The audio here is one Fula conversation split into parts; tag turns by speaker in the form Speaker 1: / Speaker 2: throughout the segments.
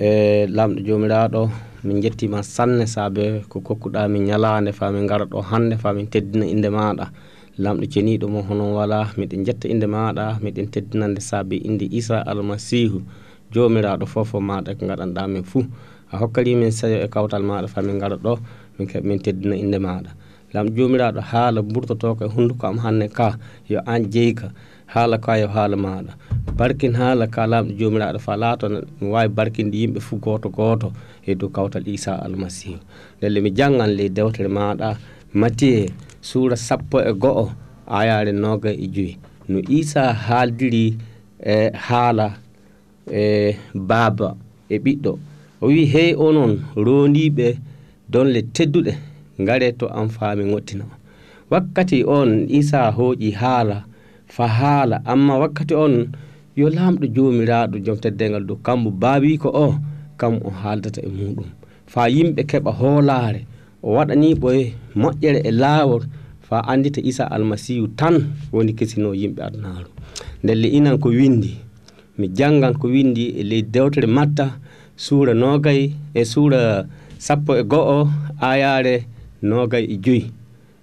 Speaker 1: e lamɗo jomiraɗo min jettima sanne saabe ko kokkuɗa min ñalade famin gara ɗo hande famin teddina inde maɗa. Lamɗo ceniɗo mo hono wala miɗen jetta inde maɗa miɗen teddinande saabe inde isa almasihu. Jomiraɗo fofo maɗa ko gaɗanɗa min fou a hokkalimin seyo e kawtal maɗa famin gara ɗo min keɓa min teddina inde maɗa. Lamɗo jomiraɗo haala ɓurtotoka e hunduko am hannde ka yo an jeyka haala ka yo haala maɗa barkin haala ka lamɗo jomiraɗo fa laatona mi wawi barkinde yimɓe fof goto goto e dow kawtal isa almasihu ndelle mi janggan ley dewtere maɗa matiye suura sappo e go'o ayare noga e joyi. No isa haaldiri e haala e baaba e ɓiɗɗo. O wi hey onon rondiɓe donle tedduɗe ngare to an faami gottina wakkati on isa hooƴi haala fa haala. Amma wakkati on yo lamɗo jomiraɗo joom tedde dow kambo baawi ko o kam o haaldata e muɗum. Fa yimɓe keɓa hoolare o waɗani ɓoye moƴƴere e laawol fa andita isa almasihu tan woni kesino yimɓe adunaru ndelle inan ko windi mi janngan ko windi e ley dewtere matta suura nogayi e suura sappo e go'o ayare nogayi e joyi.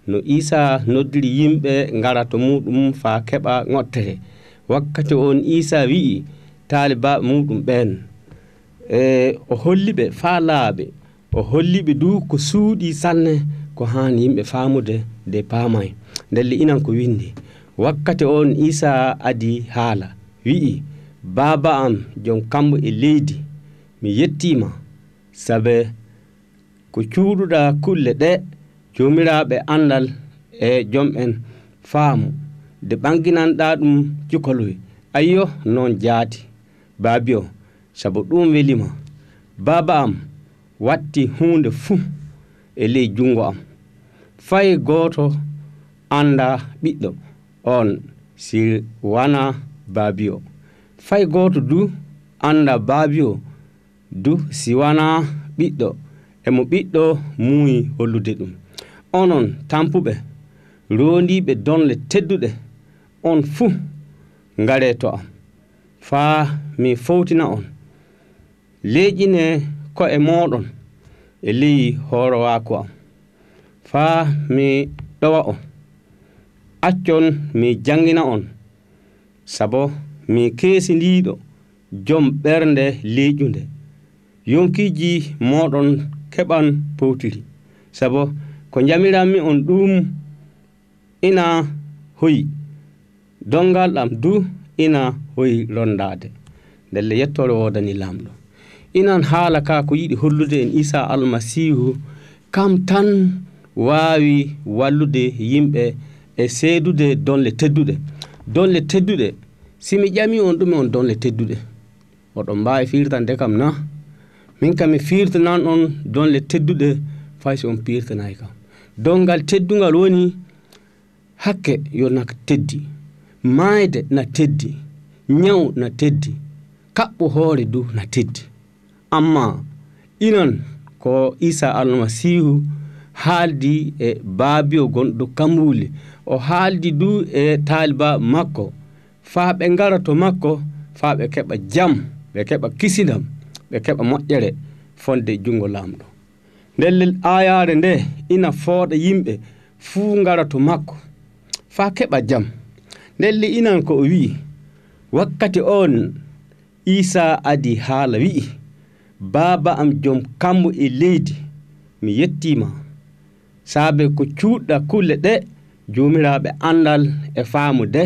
Speaker 1: no isa noddiri yimɓe ngara to muɗum fa keɓa ŋottete wakkati on isa wi'i taalibaɓe muɗum ɓen. E o holliɓe fa laaɓe. O holliɓe du ko suuɗi sanne ko hani yimɓe famude nde paamay. Ndelle inan ko windi. Wakkati on isa adi haala. Wi'i baaba am jon kambo e leydi. Mi yettima sabe ko cuuɗuɗa kulle ɗe. jomiraɓe andal e jom en faamu. Nde ɓanginanɗa ɗum cukalel ayyo noon jaati. Baabi o sabu ɗum welima. Baaba am watti hunde fuu e ley jungo am. Fay gooto anda ɓiɗɗo. On si wana baabi o. Fay gooto du anda baabi o. Du si wana ɓiɗɗo. Emo ɓiɗɗo muuyi hollude ɗum. onon tampuɓe rondiɓe donle tedduɗe on fuu ngare to am. Faa mi fowtina on leeƴine e moɗon e leyi hoorowako am. Faa mi ɗowa on accon mi janngina on sabo mi keesindiiɗo jom ɓernde leeƴunde yonkiji moɗon keɓan powtiri sabo ko jamiranmi on ɗum ina hoyi. Dongal ɗam du ina hoyi rondade. Ndelle yettore wodani lamɗo. Inan haala ka ko yiɗi hollude en isa almasihu kam tan wawi wallude yimɓe e seedude donle tedduɗe. Donle tedduɗe simi ƴami on ɗume on donle tedduɗe. Oɗon mbaawi firtande kam na? Min kam mi firtanan on donle tedduɗe fay so on pirtanayi kam. dongal ngal teddugal woni hakke yo na teddi maayde na teddi ñaw na teddi kaɓɓo hoore du na teddi. Amma inon ko isa almasihu haaldi e baabiyo gonɗo kamruli o haaldi du e taaliba makko. Faa ɓe ngara to makko faa ɓe keɓa jam ɓe keɓa kisidam ɓe keɓa moƴƴere fonde junngo laamɗo. nden ayare nde ina fooɗa yimɓe fuu ngara to makko faa keɓa jam. Ndelli inan ko o wi'i wakkati on isa adi haala wi'i. Baaba am jom kammo e leydi mi yettima saabe ko cuuɗɗa kulle ɗe joomiraaɓe anndal e faamu de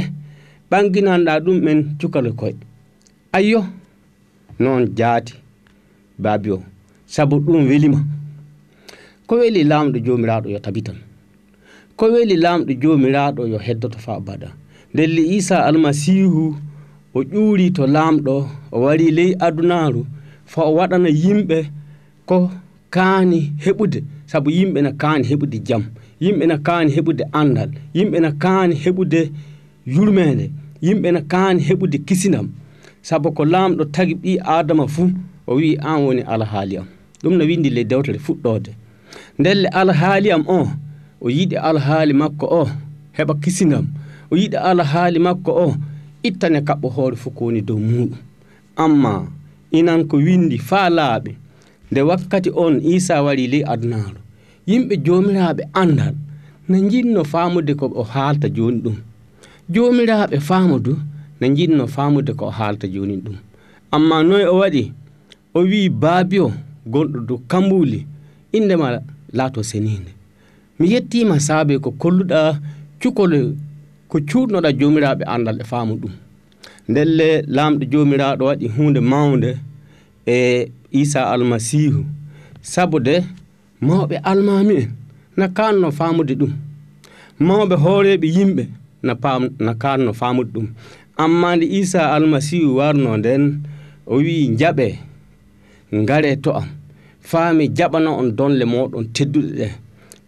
Speaker 1: ɓanginanɗa ɗum men cukal koye ayyo noon jaati baabi o. Sabu ɗum welima. ko weli laamɗo joomiraaɗo yo tabitan ko weli laamɗo joomiraaɗo yo heddoto faa abada. Ndelli isa almasihu o ƴuuri to laamɗo o wari ley adunaaru fa o waɗana yimɓe ko kaani heɓude. Sabu yimɓe na kaani heɓude jam yimɓe na kaani heɓude anndal yimɓe na kaani heɓude yurmeende yimɓe na kaani heɓude kisinam. Sabu ko laamɗo tagi ɓii adama fuu o wi aan woni alhaali am. Ɗum no windi ley dewtere fuɗɗoode. ndelle alhaali am o o yiɗi alhaali makko o heɓa kisingam. O yiɗi alhaali makko o ittane kaɓɓo hoore fof ko woni dow muɗum amma inan ko windi faa laaɓe. Nde wakkati on isa wari ley adunaaru. Yimɓe joomiraaɓe anndal. No njiɗno faamude ko o haalta jooni ɗum. Joomiraaɓe faamudu no njiɗno faamude ko o haalta jooni ɗum. Amma noy o waɗi o wii baabi o gonɗo dow kambuuli indema laato seninde. Mi yettima saabe ko kolluɗa cukol ko cuutnoɗa jomiraɓe andal e faamu ɗum. Ndelle lamɗo jomiraɗo waɗi hunde mawde e isa almasihu sabu de mawɓe almami en na kanno faamude ɗum. Mawɓe hooreɓe yimɓe na pam na kanno faamude ɗum. Amma nde isa almasihu warno nden o wi jaɓe ngare to am. faa mi jaɓana on donle moɗon tedduɗe ɗe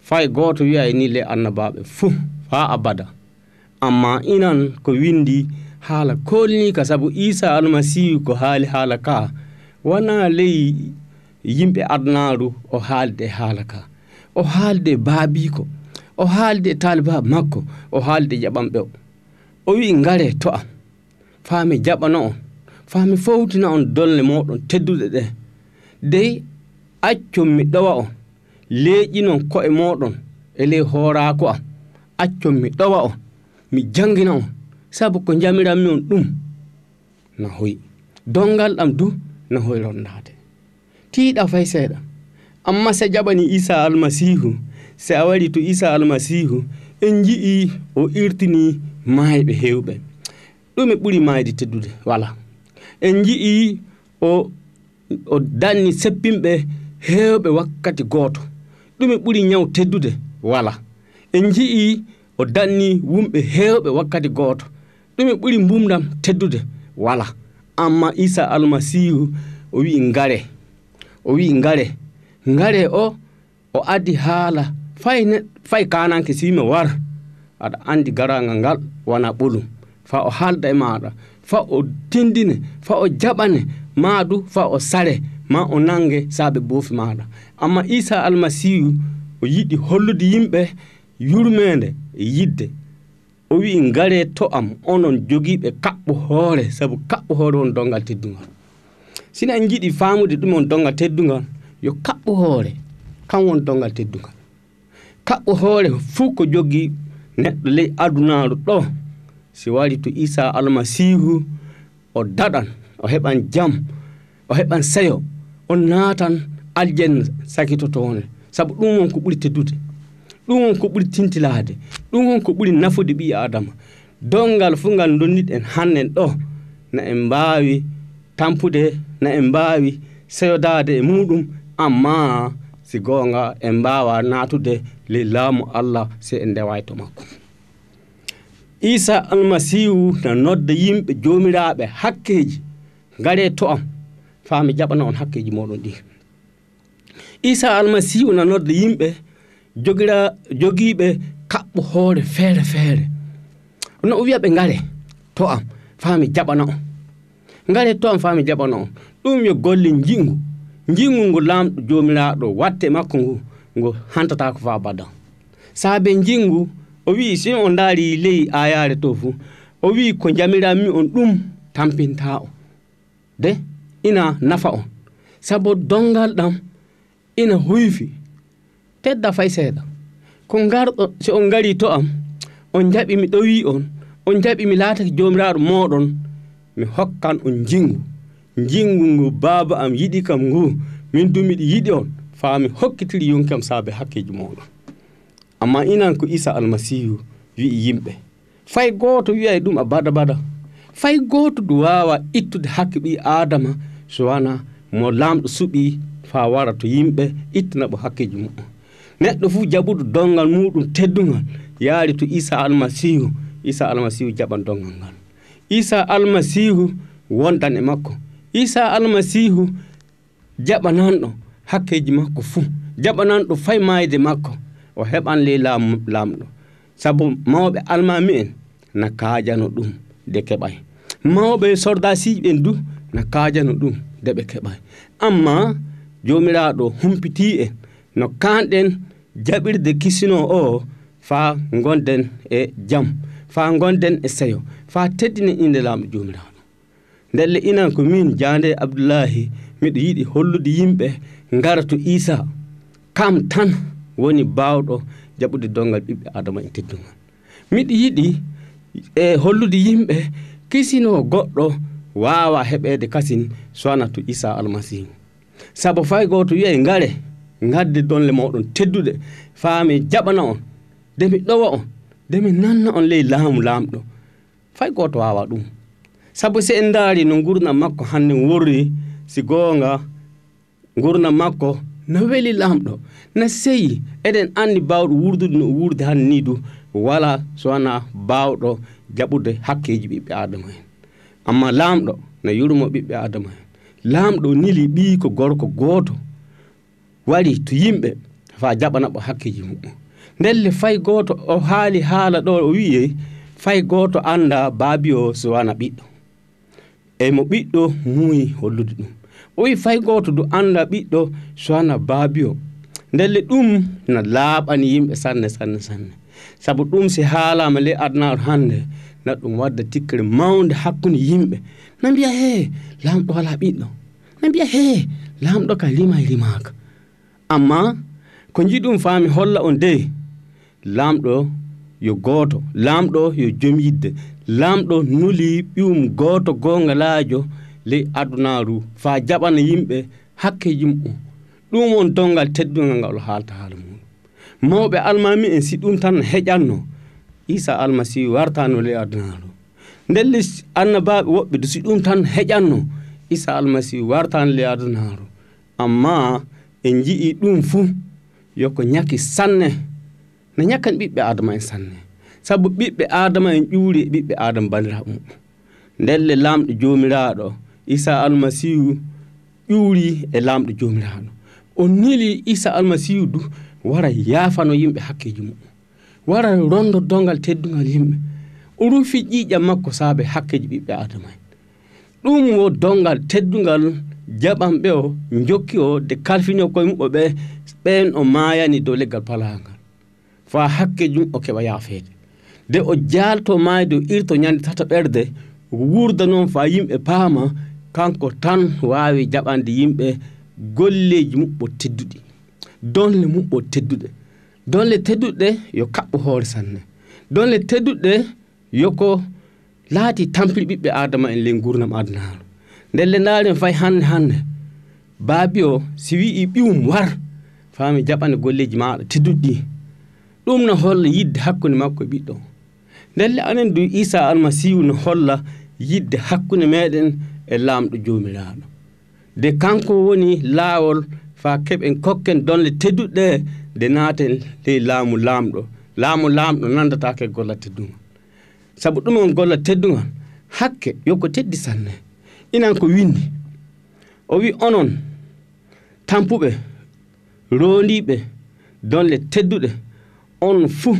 Speaker 1: fay gooto wiya e ni le annabaɓe fuu haa abada. Amma inan ko windi haala kolnika sabu isa almasihu ko haali haala ka. Wona ley yimɓe adnaru o haalde haala ka. O haalde baabiko o haalde taliba makko o haalde jaɓanɓe o. O wi ngare to am. Faami jaɓana on. Faami fowtina on dolle moɗon tedduɗe ɗe. Dey accon mi ɗowa on leeƴinon koye moɗon e ley hoorako am. Accon mi ɗowa on mi janngina on sabu ko jamiranmi on ɗum na hoyi. Dongal ɗam du na hoy rondade tiiɗa fay seeɗa. Amma se jaɓani isa almasihu se a wari to isa almasihu en ji'i o irtini mayɓe hewɓe e ɓuri mayde teddude wala en ji'i o o danni seppinɓe hewɓe wakkati gooto. Ɗume ɓuri ñaw teddude wala. En ji'i o danni wumɓe hewɓe wakkati gooto. Ɗume ɓuri mbumdam teddude wala. Amma isa almasihu o wi ngare. O wi ngare. Ngare o o addi haala fay ne fay kananke sima war. Aɗa andi garagal ngal wona ɓolum fa o haalda e maɗa fa o tindine fa o jaɓane maadu fa o sare ma o nange saaɓe boofi maɗa. Amma isa Almasihu o yiɗi hollude yimɓe yurmede e yidde. O wi gaare to am onon jogiiɓe kaɓɓo hoore sabu kaɓɓo hoore won dongal teddugal sina en jiiɗi famude ɗum on dongal teddugal yo kaɓɓo hoore kan won dongal teddugal kaɓɓo hoore fuu ko jogii neɗɗo ley adunaru ɗo si wari to isa almasihu o daɗan o heɓan jam o heɓan seyo on naatan aljanna sakitotoonde sabu ɗum won ko ɓuri teddude. Ɗum won ko ɓuri tintilaade. Ɗum won ko ɓuri nafude ɓii adama dongal fof ngal donniɗen hannen ɗo na en mbaawi tampude na en mbaawi seyodaade e muɗum. Amma si goonga en mbaawa naatude ley laamu allah si en ndewaay to makko. Isa almasihu na nodda yimɓe joomiraaɓe hakkeeji. Ngaree to am. Fami jaɓana on hakkeji moɗon ɗi. Isa almasihu na nodda yimɓe jogira jogiiɓe kaɓɓo hoore feere feere. No o wiya ɓe ngare to am faami jaɓana on. Ngare to am faami jaɓana on. Ɗum yo golle jingu jingu ngu laamɗo joomiraaɗo watte makko ngu ngu hantata ko fa badan. Saabe jingu o wi si on ndaari ley ayaare to fuu o wi ko jamirammi on ɗum tampinta o. De ina nafa on sabu dongal ɗam ina huyfi tedda fay seeɗa ko garɗo si on ngari to am on jaɓi mi ɗowi on on jaɓi mi laatake jomiraɗo moɗon mi hokkan on jingu. Jingu ngu baba am yiɗi kam ngu min dumiɗi yiɗi on faa mi hokkitiri yonkam saabe hakkeji moɗon. Amma inan ko isa almasihu wi'i yimɓe. Fay goto wiya ɗum a bada bada fay goto du wawa ittude hakke ɓi adama so wana mo lamɗo suɓi fa wara to yimɓe ittanaɓo hakkeji muɗum. Neɗɗo fuu jaɓuɗo dongal muɗum teddugal yaari to isa almasihu isa almasihu jaɓan dongal ngal. Isa almasihu wondan e makko. Isa almasihu jaɓananɗo hakkeji makko fuu jaɓananɗo fay mayde makko. O heɓan ley lamɗo. Saabu mawɓe almami en na kajano ɗum de keɓay. Mawɓe sordasiji ɓen du no kaajano ɗum de ɓe keɓay. Amma jomiraɗo humpiti en no kanɗen jaɓirde kisino o faa gonden e jam faa gonden e seyo faa teddine inde laamu jomiraɗo ndelle inan ko min jande abdoullahi miɗo yiɗi hollude yimɓe ngara to isa kam tan woni bawɗo jaɓude dongal ɓiɓɓe adama e teddugal miɗo yiɗi e hollude yimɓe kisino goɗɗo wawa heɓede kasin sonatu isa almasihu. Saabu fay goto wiya ngare gadde donle moɗon tedduɗe faami jaɓana on nde mi ɗowa on nde mi nanna on ley laamu laamɗo. Fay goto wawa ɗum. Saabu se en daari no gurdam makko hannde worri si goonga gurdam makko no weli laamɗo. No seyi eɗen anndi bawɗo wurdude no wurde han ni du wala so bawɗo jaɓude hakkeji ɓiɓɓe adama en. amma laamɗo no yurmo ɓiɓɓe adama en laamɗo nili ɓii ko gorko gooto wari to yimɓe fa jaɓanaɓo hakkeji muɗum. Ndelle fay gooto o haali haala ɗo o wiye fay gooto annda baabi o so wana ɓiɗɗo. Eyi mo ɓiɗɗo muuyi hollude ɗum. O wi fay gooto du annda ɓiɗɗo so wana baabi o. Ndelle ɗum no laaɓani yimɓe sanne sanne sanne. Sabu ɗum si haalama ley adunaaru hannde nat ɗum wadda tikkere mawde hakkude yimɓe. Na mbiya he lamɗo wala ɓiɗɗo na mbiya he lamɗo ka lima e rimaka amma ko jiɗum faami holla on de lamɗo yo gooto lamɗo yo joom yidde lamɗo nuli ɓiwum gooto gongalaajo ley adunaru fa jaɓana yimɓe hakkeji mum ɗum on dongal teddugal ngal o haalta haala muɗum. Mawɓe almami en si ɗum tan heƴanno. Isa almasihu wartano ley adunaru ndelle annabaɓe woɓɓe so ɗum tan heƴanno. Isa almasihu wartano ley adunaru amma en jii ɗum fuu yoko ñaki sanne. No ñakkan ɓiɓɓe adama en sanne. Saabu ɓiɓɓe adama en ƴuuri e ɓiɓɓe adama bandiraɓe mum ndelle lamɗo jomiraɗo isa almasihu ƴuuri e lamɗo jomiraɗo o nili isa almasihu du wara yaafano yimɓe hakkeji mum wara rondo dongal teddugal yimɓe. O rufi ƴiiƴam makko saabe hakkeji ɓiɓɓe adama en ɗum wo dongal teddugal jaɓanɓe o jokki o de kalfini o koye mum o ɓe ɓen o maayani dow leggal palagal fa hakke jum o keɓa yaafeede. De o jaalto maayi dow irto ñande tata ɓerde wurda noon fa yimɓe paama kanko tan waawi jaɓande yimɓe golleji mumɓo tedduɗi. Donle mumɓo tedduɗe. donle tedduɗɗe yo kaɓɓo hoore sanne. Donle tedduɗɗe yoko laati tampiri ɓiɓɓe adama en ley gurnam adunaru nden le fay hannde hannde. Baabi o si wii ɓiwum war faami jaɓane golleji maɗa tedduɗɗi. Ɗum no holla yidde hakkunde makko e ɓiɗɗo. Ndelle anen du isa almasihu no holla yidde hakkunde meɗen e laamɗo joomiraɗo de kanko woni laawol fa keɓen kokken donle tedduɗe nde naaten ley laamu laamɗo. Laamu laamɗo nandatake golla teddugal saabu ɗum on golla teddugal hakke yoko teddi sanne. Inan ko winni o wi onon tampuɓe rondiɓe donle tedduɗe on fuu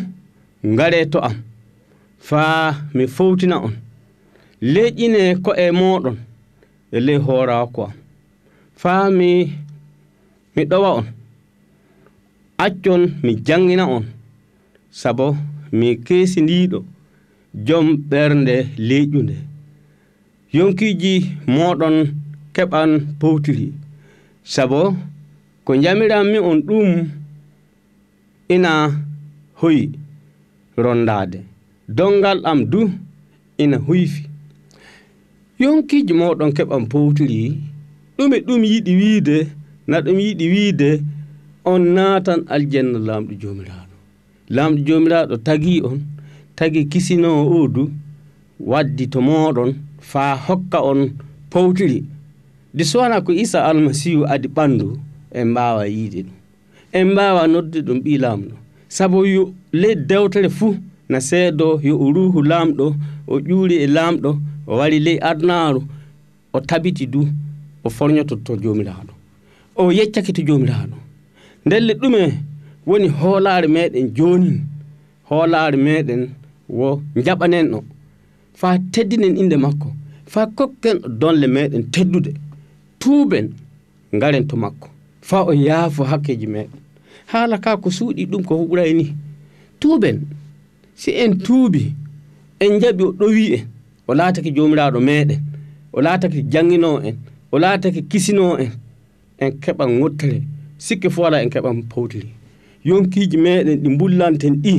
Speaker 1: ngare to am. Faa mi fowtina on. Leƴƴine ko e moɗon e ley hoorako am. Faa mi mi ɗowa on. Accon mi janngina on. Sabo mi keesindiiɗo jom ɓernde leƴƴunde yonkiiji mooɗon keɓan powtiri sabo, ko jamiranmi on ɗum ina hoyi rondaade dongal am du ina huyfi yonkiiji mooɗon keɓan powtiri ɗume ɗum yiɗi wiide na ɗum yiɗi wiide on naatan aljanna laamɗo joomiraaɗo. Laamɗo joomiraaɗo tagi on tagi kisinoo o du waddi to mooɗon faa hokka on powtiri ndi sowona ko isa almasihu adi ɓanndu en mbaawa yiide ɗum. En mbaawa nodde ɗum ɓii laamɗo. Sabu yo ley dewtere fuu na seedo yo o ruuhu laamɗo o ƴuuri e laamɗo o wari ley adnaaru o tabiti du o forñoto to joomiraaɗo. o yeccake to joomiraaɗo ndelle ɗume woni hoolaare meɗen jooni hoolaare meɗen wo jaɓanen o faa teddinen innde makko faa kokken o donle meɗen teddude tuuben ngaren to makko. Faa o yaafo hakkeji meɗen. Haala ka ko suuɗi ɗum ko ɓuray ni. Tuuben si en tuubi en jaɓi o ɗowi en o laatake joomiraaɗo meɗen o laatake janngino en o laatake kisino en en keɓan ŋottere sikke fo ala en keɓan powtiri yonkiji meɗen ɗi bullanten ɗi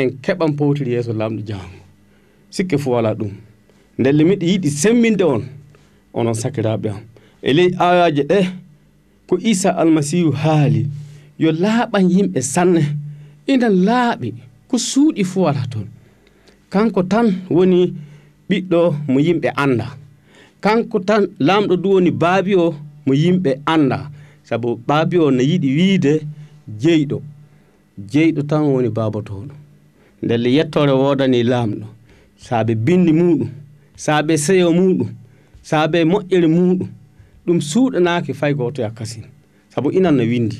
Speaker 1: en keɓan powtiri yeeso lamɗo jaango sikke fo ala ɗum. Ndelle miɗo yiɗi semminde on onon sakiraɓe am. E ley ayaji ɗe ko isa almasihu haali yo laaɓan yimɓe sanne ina laaɓi ko suuɗi fo wala toon kanko tan woni ɓiɗɗo mo yimɓe anda kanko tan lamɗo du woni baabi o mo yimɓe anda sabu baabi o ne yiɗi wiide jeyɗo. Jeyɗo tan woni baabotooɗo ndelle yettore wodani lamɗo saabe bindi muɗum saabe seyo muɗum saabe moƴƴere muɗum ɗum suuɗanaki fay goto yakkasin e sabu inan no windi.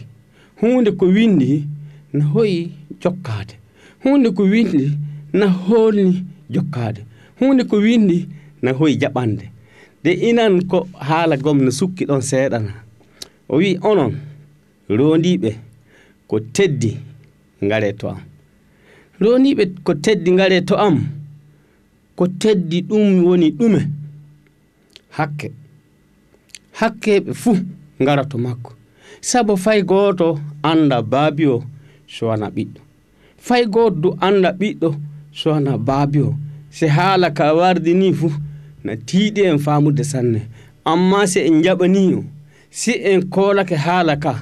Speaker 1: Hunde ko windi no hoyi jokkade hunde ko windi no holni jokkade hunde ko windi no hoyi jaɓande. de inan ko haala gomna sukki ɗon seeɗana o wi onon rondiɓe ko teddi ngare to am. Rondiɓe ko teddi ngare to am ko teddi ɗum woni ɗume. Hakke hakkeɓe fuu ngara to makko. Sabu fay gooto anda baabi o sowana ɓiɗɗo. Fay gooto du anda ɓiɗɗo sowana baabi o si haala ka wardi ni fuu na tiiɗi en faamude sanne. Amma si en jaɓanii o si en koolake haala ka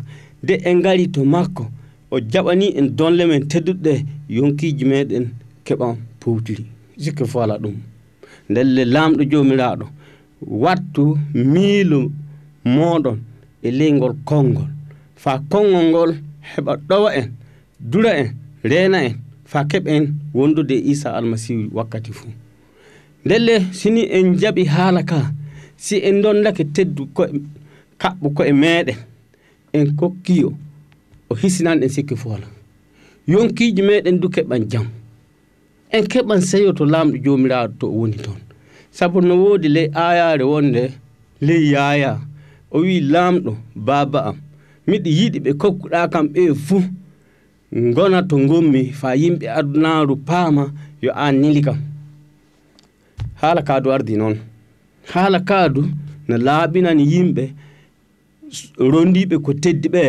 Speaker 1: nde en ngari to makko o jaɓani en donle men tedduɗe yonkiiji meɗen keɓan powtiri sikke fof alaa ɗum. Ndelle laamɗo joomiraaɗo wattu miilo moɗon e leyngol konngol. Fa konngol ngol heɓa ɗowa en dura en reena en fa keɓ en wondude e isaa almasihu wakkati fuu. ndelle sini en jaɓi haala ka si en dondake teddu koye kaɓɓu koye meɗen en kokkiyo o hisinan en sikki foola. Yonkiiji meɗen du keɓan jam. En keɓan seyo to laamɗo jomiraɗo to o woni toon. Sabu no woodi ley ayare wonde ley yaya o wi laamɗo baaba am. Miɗi yiɗi ɓe kokkuɗa kam ɓe fuu gona to gommi faa yimɓe adunaaru paama yo an nili kam. Haala kaadu ardi noon. Haala kaadu ne laaɓinani yimɓe rondiɓe ko teddi ɓe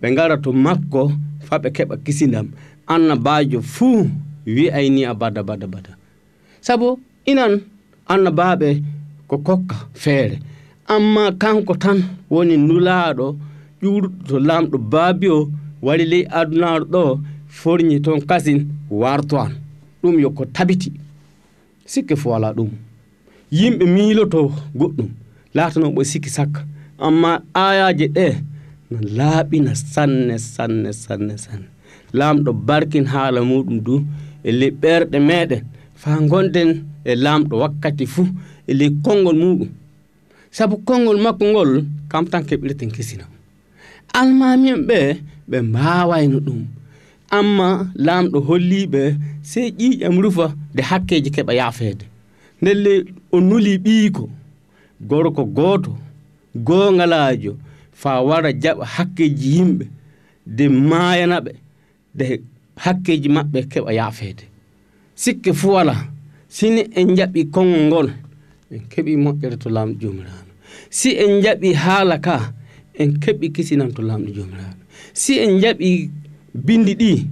Speaker 1: ɓe gara to makko faa ɓe keɓa kisindam. Annabajo fuu wi ayni a bada bada bada. Sabu inan annabaɓe ko kokka feere. Amma kanko tan woni nulaɗo ƴuurɗo lamɗo baabi o wari ley adunaru ɗo forñi toon kasin warto an. Ɗum yo ko tabiti sikke fo wala ɗum. Yimɓe miiloto goɗɗum laatanoɓe sikki sakka. Amma ayaji ɗe no laaɓina sanne sanne sanne sanne. Laamɗo barkin haala muɗum du e ley ɓerɗe meɗen fa gonɗen e laamɗo wakkati fuu e ley konngol muɗum. Sabu konngol makko ngol kam tan keɓirten kesina almamien ɓe ɓe mbawayno ɗum. amma lamɗo holliɓe sey ƴiƴam rufa nde hakkeji keɓa yaafeede. Ndelle o nuli ɓiiko gorko gooto gongalajo fa wara jaɓa hakkeji yimɓe de mayanaɓe de hakkeji maɓɓe keɓa yaafeede. Sikke fu wala sini en jaɓi konngol ngol en keɓi moƴƴere to lamɗo joomiraaɗo. Si en jaɓi haala ka en keɓi kisinan to lamɗo joomiraaɗo. Si en jaɓi bindi ɗi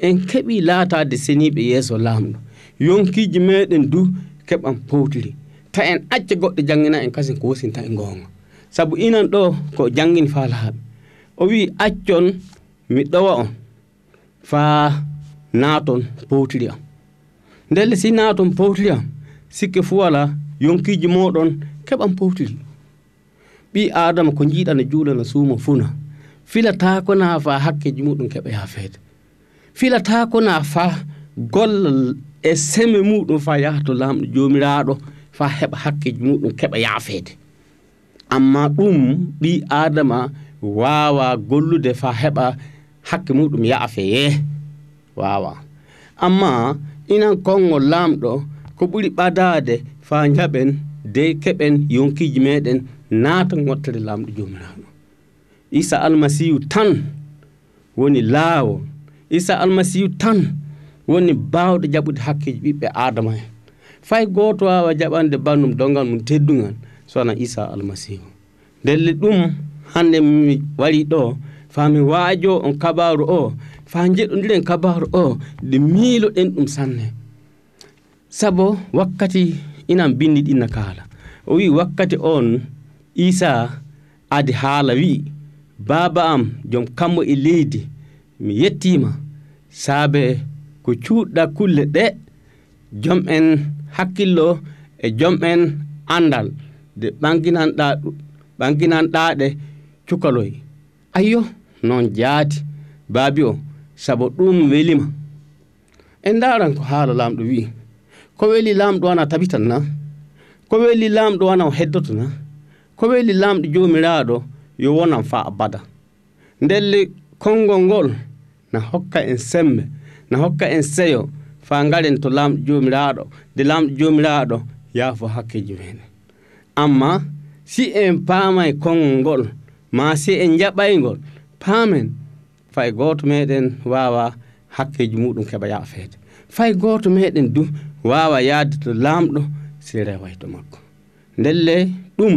Speaker 1: en keɓi laatade seniɓe yeeso lamɗo yonkiji meɗen du keɓan powtiri ta en acca goɗɗo janggina en kasin ko wosinta e gonga saabu inan ɗo ko janggini faa laaɓe o wi accon mi ɗowa on faa naaton powtiri am. Ndelle si naaton powtiri am sikke fu wala yonkiji moɗon keɓan powtiri ɓi adama ko jiiɗa no juula suuma funa filatako na fa hakkeji muɗum keɓa yafeede filatako na fa gollal e seme muɗum fa yaha to lamɗo jomiraɗo fa heɓa hakkeji muɗum keɓa yaafeede amma ɗum ɓi adama wawa gollude fa heɓa hakke muɗum yaafeye wawa amma inan konngol lamɗo ko ɓuri ɓadade fa jaɓen dey keɓen yonkiji meɗen naata gottere lamɗo jomiraɗo isa almasihu tan woni laawo isa almasihu tan woni baawɗo jaɓude hakkeji ɓiɓɓe adama en. Fay gooto waawa jaɓande bannum dongal mum teddugal sowona isa almasihu. Ndelle ɗum hannde mi wari ɗo faa mi waajo on kabaru o faa jeɗodiren kabaru o nde miiloɗen ɗum sanne. Sabo wakkati inan binndi ɗinna kaala. O wi wakkati on isa adi haala wi'i. baaba am jom kammo e leydi mi yettima saabe ko cuuɗɗa kulle ɗe joom en hakkillo e joom en andal de ɓanginanɗa ɓanginanɗaɗe cukaloy. Ayyo noon jaati. Baabi o sabu ɗum welima. En daran ko haala lamɗo wi ko weli lamɗo wana tabitan na ko weli lamɗo wana o heddoto na? Ko weli lamɗo jomiraɗo yo wonan fa abada. Ndelle konngol ngol na hokka en sembe na hokka en seyo fa ngaren to lamɗo jomiraɗo de lamɗo jomiraɗo yaafo hakkeji men amma si en paamay konngol ngol ma si en jaɓaygol paamen fay goto meɗen wawa hakkeji muɗum keɓa yaafeede fay goto meɗen du wawa yaade to lamɗo si reway to makko. Ndelle ɗum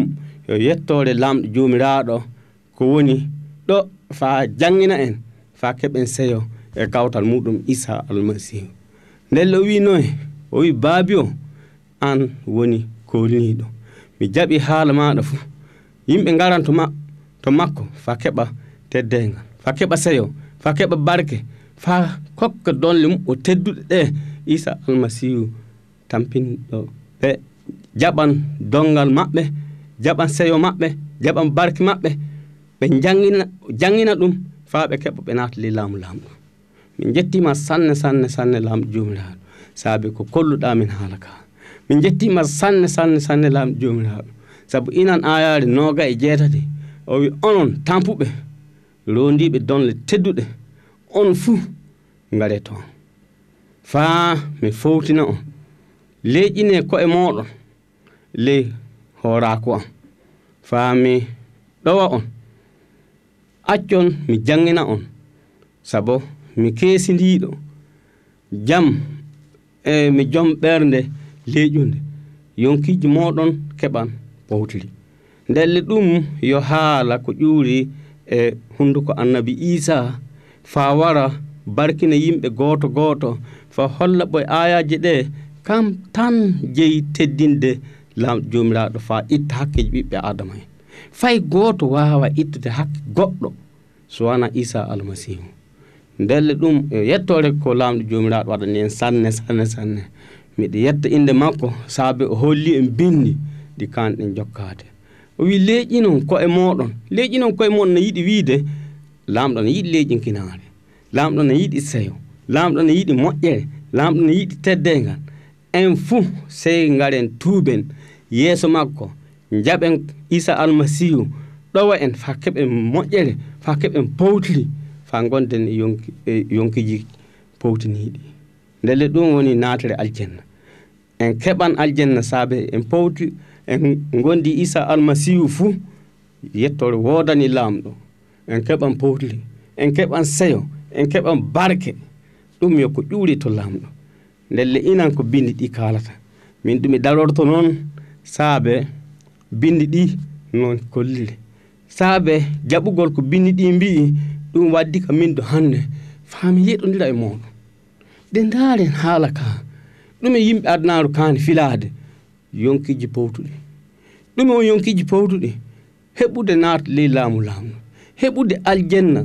Speaker 1: yettore lamɗo jomiraɗo ko woni ɗo fa jangina en fa keɓen seyo e kawtal muɗum isa almasihu. Nden o wi noy o wi baabi o an woni kolniɗo mi jaɓi haala maɗa fuu. Yimɓe ngaran to ma to makko fa keɓa teddengal fa keɓa seyo fa keɓa barke fa kokka donle mum o tedduɗe ɗe. Isa almasihu tampinɗo ɓe jaɓan dongal maɓɓe. jaɓan seyo maɓɓe jaɓan barki maɓɓe ɓe jangina jangina ɗum faa ɓe keɓa ɓe naatali laamu laamɗo min jettima sanne sanne sanne laamɗo jomiraɗo saabi ko kolluɗa min haala ka. Min jettima sanne sanne sanne laamɗo jomiraɗo saabu inan ayaare noga e jeetati o wi onon tampuɓe rondiɓe donle tedduɗe on fuu ngare toon. Faa mi fowtina on. Leyƴine koye moɗon ley hooraaku am. Faa mi ɗowa on. Accon mi janngina on. Sabo mi keesindiiɗo. Jam e mi jom ɓernde leeƴunde. Yonkiiji moɗon keɓan powtili ndelle ɗum yo haala ko ƴuuri e hunnduko annabi isa faa wara barkina yimɓe gooto gooto. Fa holla ɓo e aayaji ɗe kam tan jeyi teddinde lamɗo jomiraɗo fa itta hakkeji ɓiɓɓe adama en. Fay goto wawa ittude hakke goɗɗo so wona isa almasihu. Ndelle ɗum e yettore ko lamɗo jomiraɗo waɗani en sanne sanne sanne. Miɗa yetta inde makko saabi o holli en bindi ɗi kanɗen jokkade o wi leeƴinon koye moɗon. Leeƴinon koye moɗon no yiɗi wiide lamɗo ne yiɗi leeƴinkinaare lamɗo ne yiɗi seyo. Lamɗo ne yiɗi moƴƴere. Lamɗo ne yiɗi teddengal. En fuu sey garen tuuben yeeso makko jaɓen isa almasihu ɗowa en fa keɓen moƴƴere fa keɓen powtiri fa gonden e yonki, e yonkiji powtiniɗi ndele ɗum woni natere aljanna. En keɓan aljanna saabe en powti en gondi isa almasihu fuu yettore wodani laamɗo. En keɓan powtiri en keɓan seyo en keɓan barke. Ɗum yo ko ƴuuri to lamɗo ndelle inan ko bindi ɗi kalata min ɗumi darorto noon saabe bindi ɗi noon kolli saabe jaɓugol ko bindi ɗi mbi'i ɗum waddi ka min do hannde faamin yeɗodira e moɗon ɗe ndaaren haala ka. Ɗume yimɓe adanaaru kaani filaade. Yonkiji powtuɗi ɗume on yonkiji powtuɗi heɓude naata ley laamu laamu. Heɓude aljanna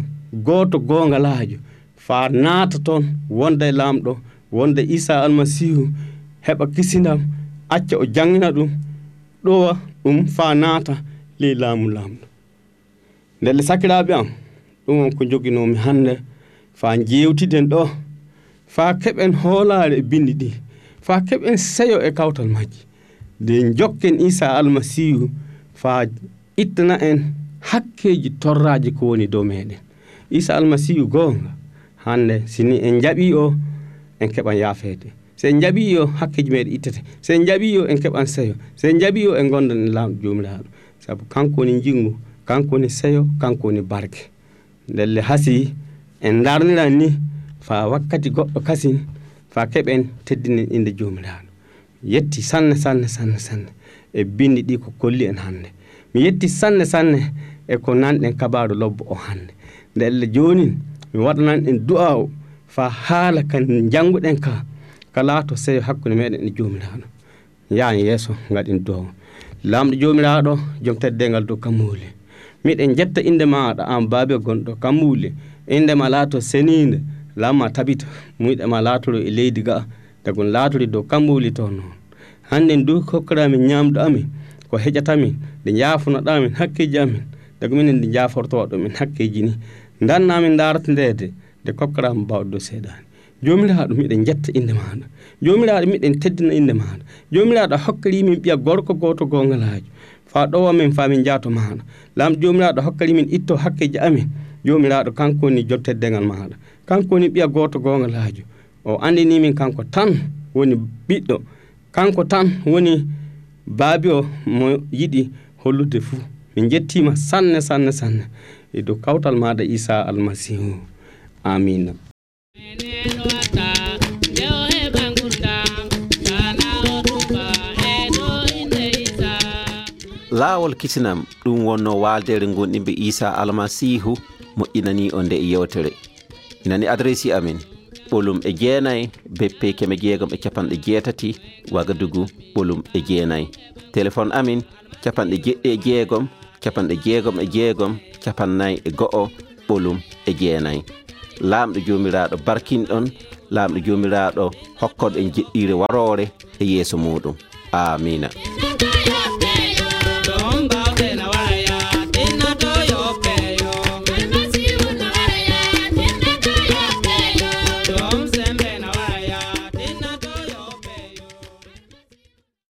Speaker 1: gooto goongalaajo faa naata toon wonda e laamu ɗo wonda isa almasihu heɓa kisindam acca o jangina ɗum ɗowa ɗum fa naata ley laamu laamɗo ndelle sakiraaɓe am ɗum on ko joginoomi hannde. Faa njewtiden ɗo faa keɓen hoolaare e binndi ɗi faa keɓen seyo e kawtal majji. Nde jokken isa almasihu faa ittana en hakkeeji torraaji ko woni dow meeɗen. Isa almasihu goonga hannde sini en jaɓii o en keɓan yaafeede. So en jaɓi o hakkeji meɗe ittete. So en jaɓi o en keɓan seyo so en jaɓi o en gondan e laamu jomiraɗo. Saabu kanko woni jingu kanko woni seyo kanko woni barke. Ndelle hasi en darniran ni fa wakkati goɗɗo kasin fa keɓen teddinen inde jomiraɗo. Yetti sanne sanne sanne sanne e bindi ɗi ko kolli en hannde. Mi yetti sanne sanne e ko nanɗen kabaru lobbo o hannde. Ndelle joni mi waɗanan en du'a o fa haala ka janguɗen ka ka to seyo hakkude meɗen e jomiraɗo yahan yeeso gaɗin du'a lamɗo jomiraɗo joom teddengal dow kammuuli miɗen jetta inde maɗa an baabe gonɗo kammuuli indema laato senide lamma tabita muyɗema laatoro e leydi ga dagon laatori dow kammuuli to noon. Hannden du kokkiramin ñamɗo amin ko heƴatamin nde jaafunoɗamin hakkeji amin. Daga minen nde jaafortoɗo min hakkeji ni. Dannamin darata ndede nde kokkorama mbawɗo seeɗani jomiraɗo miɗen jetta inde maɗa jomiraɗo miɗen teddina inde maɗa jomiraɗo hokkarimin ɓiya gorko goto gongalajo fa ɗowa min famin jaato maɗa lamɗo jomiraɗo hokkarimin itto hakkeji amin jomiraɗo kanko woni joom teddegal maɗa kanko woni ɓiya goto gongalajo o andini min kanko tan woni ɓiɗɗo kanko tan woni baabi o mo yiɗi hollude fuu. Min jettima sanne sanne sanne. E dow kawtal maɗa isa almasihu amina
Speaker 2: laawol kisinam ɗum wonno waaldere gonɗimɓe isa almasihu moƴƴinani o nde e yewtere. Inani adressi amin ɓolum e jeenayi beppe keme jeegom e capanɗe jeetati wagadugu ɓolum e jeenayi. Téléphone amin capanɗe jeɗɗi e jeegom capanɗe jeegom e jeegom capannayyi e go'o ɓolum e jeenayi. laamɗo jomiraɗo barkinɗon laamɗo jomiraɗo hokkoɗo en jeɗɗire warore e yeeso muɗum. Amina